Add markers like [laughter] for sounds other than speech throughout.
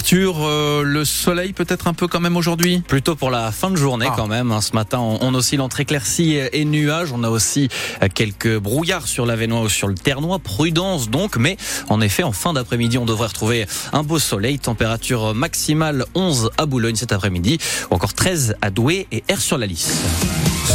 Arthur, euh, le soleil peut-être un peu quand même aujourd'hui Plutôt pour la fin de journée Ah. quand même. hein. Ce matin, on, on oscille entre éclaircies et nuages. On a aussi euh, quelques brouillards sur l'Avenois ou sur le Ternois. Prudence donc, mais en effet, en fin d'après-midi, on devrait retrouver un beau soleil. Température maximale 11 à Boulogne cet après-midi, ou encore 13 à Douai et R sur la Lys.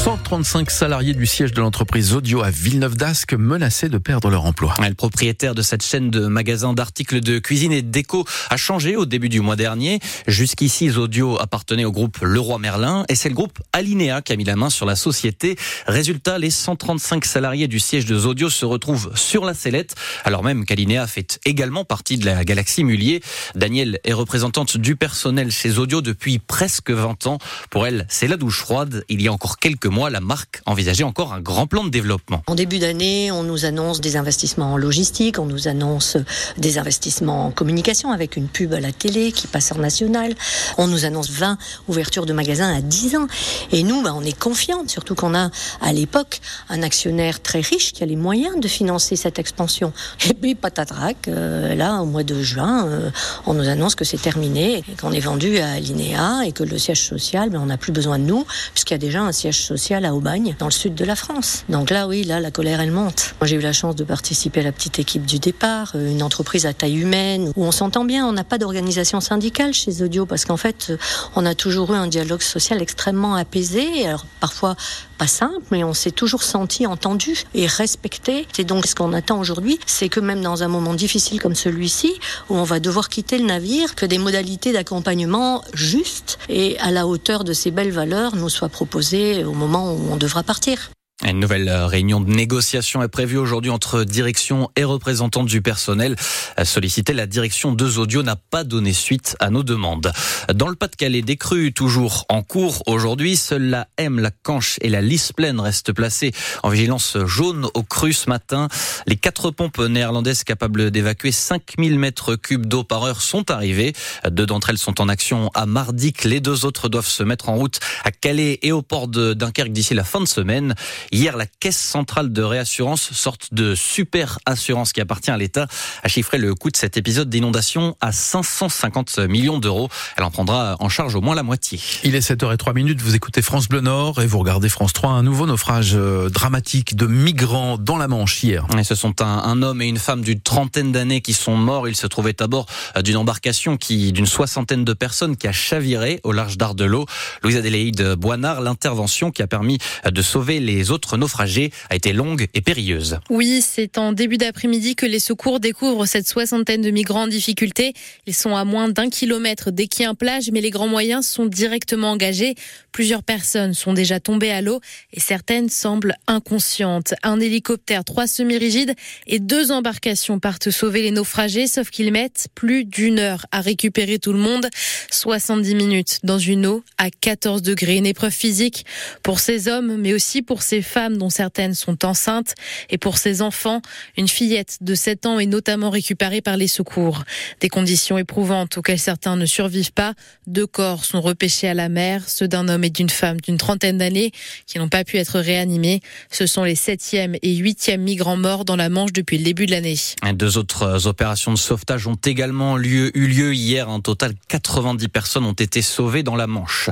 135 salariés du siège de l'entreprise Audio à Villeneuve d'Ascq menacés de perdre leur emploi. Le propriétaire de cette chaîne de magasins d'articles de cuisine et de déco a changé au début du mois dernier. Jusqu'ici, Zodio appartenait au groupe Leroy Merlin et c'est le groupe Alinea qui a mis la main sur la société. Résultat, les 135 salariés du siège de Zodio se retrouvent sur la sellette, alors même qu'Alinea fait également partie de la galaxie Mullier. Danielle est représentante du personnel chez Zodio depuis presque 20 ans. Pour elle, c'est la douche froide. Il y a encore quelques mois, la marque envisageait encore un grand plan de développement. En début d'année, on nous annonce des investissements en logistique, on nous annonce des investissements en communication avec une pub à la télé qui passe en national. On nous annonce 20 ouvertures de magasins à 10 ans. Et nous, bah, on est confiante, surtout qu'on a à l'époque un actionnaire très riche qui a les moyens de financer cette expansion. Et puis patatrac, euh, là, au mois de juin, euh, on nous annonce que c'est terminé, qu'on est vendu à Linéa et que le siège social, ben, on n'a plus besoin de nous, puisqu'il y a déjà un siège social à Aubagne, dans le sud de la France. Donc là, oui, là, la colère, elle monte. Moi, j'ai eu la chance de participer à la petite équipe du départ, euh, une entreprise à taille humaine, où on s'entend bien, on n'a pas d'organisation syndicale chez Audio, parce qu'en fait, euh, on a toujours eu un dialogue social extrêmement apaisé, alors parfois pas simple, mais on s'est toujours senti entendu et respecté. Et donc, ce qu'on attend aujourd'hui, c'est que même dans un moment difficile comme celui-ci, où on va devoir quitter le navire, que des modalités d'accompagnement justes et à la hauteur de ces belles valeurs nous soient proposées au moment où on devra partir. Une nouvelle euh, réunion de négociation est prévue aujourd'hui entre direction et représentants du personnel. Euh, Solliciter la direction de Zodio n'a pas donné suite à nos demandes. Dans le Pas-de-Calais, des crues toujours en cours aujourd'hui. Seule la M, la Canche et la Lys pleine restent placées en vigilance jaune aux crues ce matin. Les quatre pompes néerlandaises capables d'évacuer 5000 mètres cubes d'eau par heure sont arrivées. Deux d'entre elles sont en action à Mardic. Les deux autres doivent se mettre en route à Calais et au port de Dunkerque d'ici la fin de semaine. Hier, la Caisse centrale de réassurance, sorte de super assurance qui appartient à l'État, a chiffré le coût de cet épisode d'inondation à 550 millions d'euros. Elle en prendra en charge au moins la moitié. Il est 7h03 minutes, vous écoutez France Bleu Nord et vous regardez France 3, un nouveau naufrage euh, dramatique de migrants dans la Manche hier. Et ce sont un, un homme et une femme d'une trentaine d'années qui sont morts. Ils se trouvaient à bord euh, d'une embarcation qui, d'une soixantaine de personnes qui a chaviré au large d'Ardelot. Louise Adélaïde Boinard, l'intervention qui a permis euh, de sauver les autres naufragés a été longue et périlleuse. Oui, c'est en début d'après-midi que les secours découvrent cette soixantaine de migrants en difficulté. Ils sont à moins d'un kilomètre dès qu'il y a un plage, mais les grands moyens sont directement engagés. Plusieurs personnes sont déjà tombées à l'eau et certaines semblent inconscientes. Un hélicoptère, trois semi-rigides et deux embarcations partent sauver les naufragés, sauf qu'ils mettent plus d'une heure à récupérer tout le monde. 70 minutes dans une eau à 14 degrés. Une épreuve physique pour ces hommes, mais aussi pour ces femmes dont certaines sont enceintes et pour ces enfants. Une fillette de 7 ans est notamment récupérée par les secours. Des conditions éprouvantes auxquelles certains ne survivent pas. Deux corps sont repêchés à la mer, ceux d'un homme et d'une femme d'une trentaine d'années qui n'ont pas pu être réanimés. Ce sont les septième et huitième migrants morts dans la Manche depuis le début de l'année. Deux autres opérations de sauvetage ont également eu lieu hier. Un total 90 personnes ont été sauvées dans la Manche.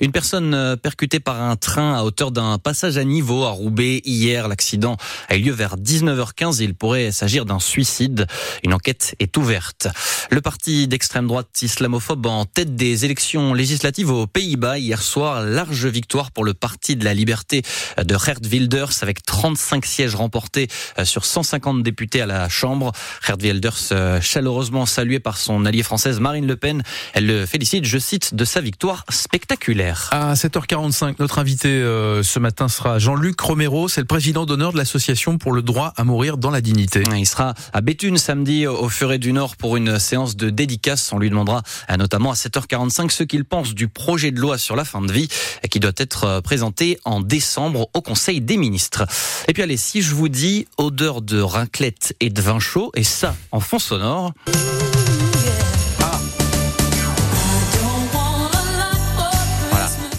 Une personne euh, percutée par un train à hauteur d'un passage à niveau à Roubaix hier. L'accident a eu lieu vers 19h15 et il pourrait s'agir d'un suicide. Une enquête est ouverte. Le parti d'extrême droite islamophobe en tête des élections législatives aux Pays-Bas hier soir. Large victoire pour le parti de la liberté de Geert Wilders avec 35 sièges remportés euh, sur 150 députés à la Chambre. Geert Wilders euh, chaleureusement salué par son allié française Marine Le Pen. Elle le félicite, je cite, de sa victoire spectaculaire. À 7h45, notre invité euh, ce matin sera Jean-Luc Romero, c'est le président d'honneur de l'association pour le droit à mourir dans la dignité. Il sera à Béthune samedi au Furet du Nord pour une séance de dédicace. On lui demandera euh, notamment à 7h45 ce qu'il pense du projet de loi sur la fin de vie qui doit être euh, présenté en décembre au Conseil des ministres. Et puis allez, si je vous dis odeur de raclette et de vin chaud, et ça en fond sonore.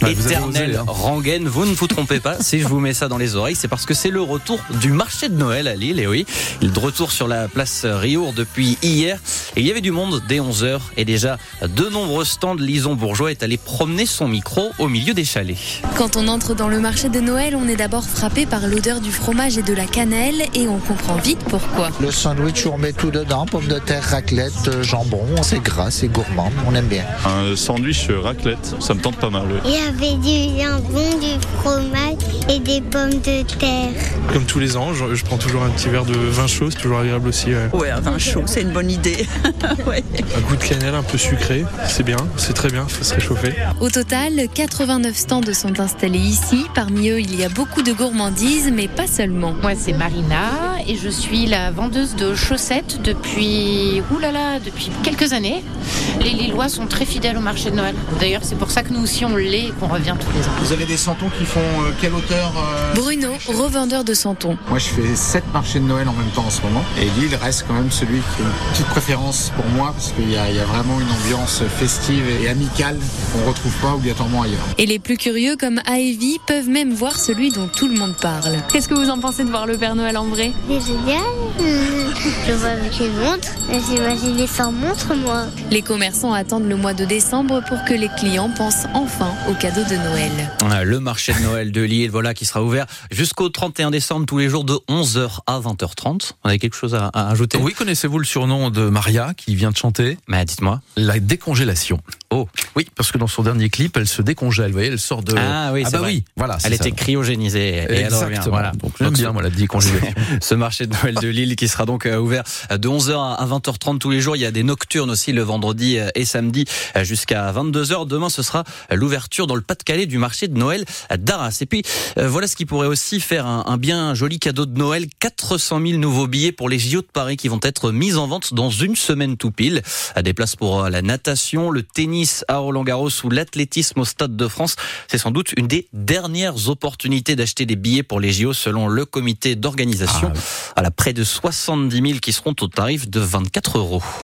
Éternelle hein. rengaine, vous ne vous trompez pas. Si je vous mets ça dans les oreilles, c'est parce que c'est le retour du marché de Noël à Lille, et oui, il est de retour sur la place Riour depuis hier, et il y avait du monde dès 11h, et déjà de nombreux stands, Lison Bourgeois est allé promener son micro au milieu des chalets. Quand on entre dans le marché de Noël, on est d'abord frappé par l'odeur du fromage et de la cannelle, et on comprend vite pourquoi. Le sandwich, on met tout dedans, pommes de terre, raclette, euh, jambon, c'est gras, c'est gourmand, on aime bien. Un sandwich raclette, ça me tente pas mal. oui. Il y avait du jambon, du fromage et des pommes de terre. Comme tous les ans, je, je prends toujours un petit verre de vin chaud, c'est toujours agréable aussi. ouais. Ouais, un vin chaud, c'est une bonne idée. [laughs] ouais. Un goût de cannelle un peu sucré, c'est bien, c'est très bien, faut se réchauffer. Au total, 89 stands sont installés ici. Parmi eux, il y a beaucoup de gourmandises, mais pas seulement. Moi, c'est Marina et je suis la vendeuse de chaussettes depuis, oulala, depuis quelques années. Les Lillois sont très fidèles au marché de Noël. D'ailleurs, c'est pour ça que nous aussi on l'est et qu'on revient tous les ans. Vous avez des santons qui font euh, quelle hauteur euh Bruno, revendeur de santons. Moi, je fais 7 marchés de Noël en même temps en ce moment. Et Lille reste quand même celui qui a une petite préférence pour moi parce qu'il y, a- il y a vraiment une ambiance festive et amicale qu'on ne retrouve pas obligatoirement ailleurs. Et les plus curieux, comme Aevi, peuvent même voir celui dont tout le monde parle. Qu'est-ce que vous en pensez de voir le Père Noël en vrai? C'est génial. Je vois avec une montre. J'imaginais sans montre, moi. Les commerçants attendent le mois de décembre pour que les clients pensent enfin aux cadeaux de Noël. Le marché de Noël de Lille, voilà, qui sera ouvert jusqu'au 31 décembre, tous les jours de 11h à 20h30. On avait quelque chose à, à ajouter? Oui, connaissez-vous le surnom de Maria? Qui vient de chanter Mais dites-moi. La décongélation. Oh. Oui, parce que dans son dernier clip, elle se décongèle. Vous voyez, elle sort de. Ah oui, c'est bah vrai. oui, voilà. Elle ça. était cryogénisée et elle revient. Exactement. Voilà. Donc j'aime bien moi la décongélation. [laughs] Ce marché de Noël de Lille qui sera donc euh, ouvert de 11h à 20h30 tous les jours. Il y a des nocturnes aussi le vendredi euh, et samedi euh, jusqu'à 22h. Demain, ce sera l'ouverture dans le Pas-de-Calais du marché de Noël d'Arras. Et puis, voilà ce qui pourrait aussi faire un, un bien joli cadeau de Noël. 400 000 nouveaux billets pour les JO de Paris qui vont être mis en vente dans une semaine tout pile. Des places pour la natation, le tennis à Roland-Garros ou l'athlétisme au Stade de France. C'est sans doute une des dernières opportunités d'acheter des billets pour les JO selon le comité d'organisation. Ah oui. À la près de 70 000 qui seront au tarif de 24 euros.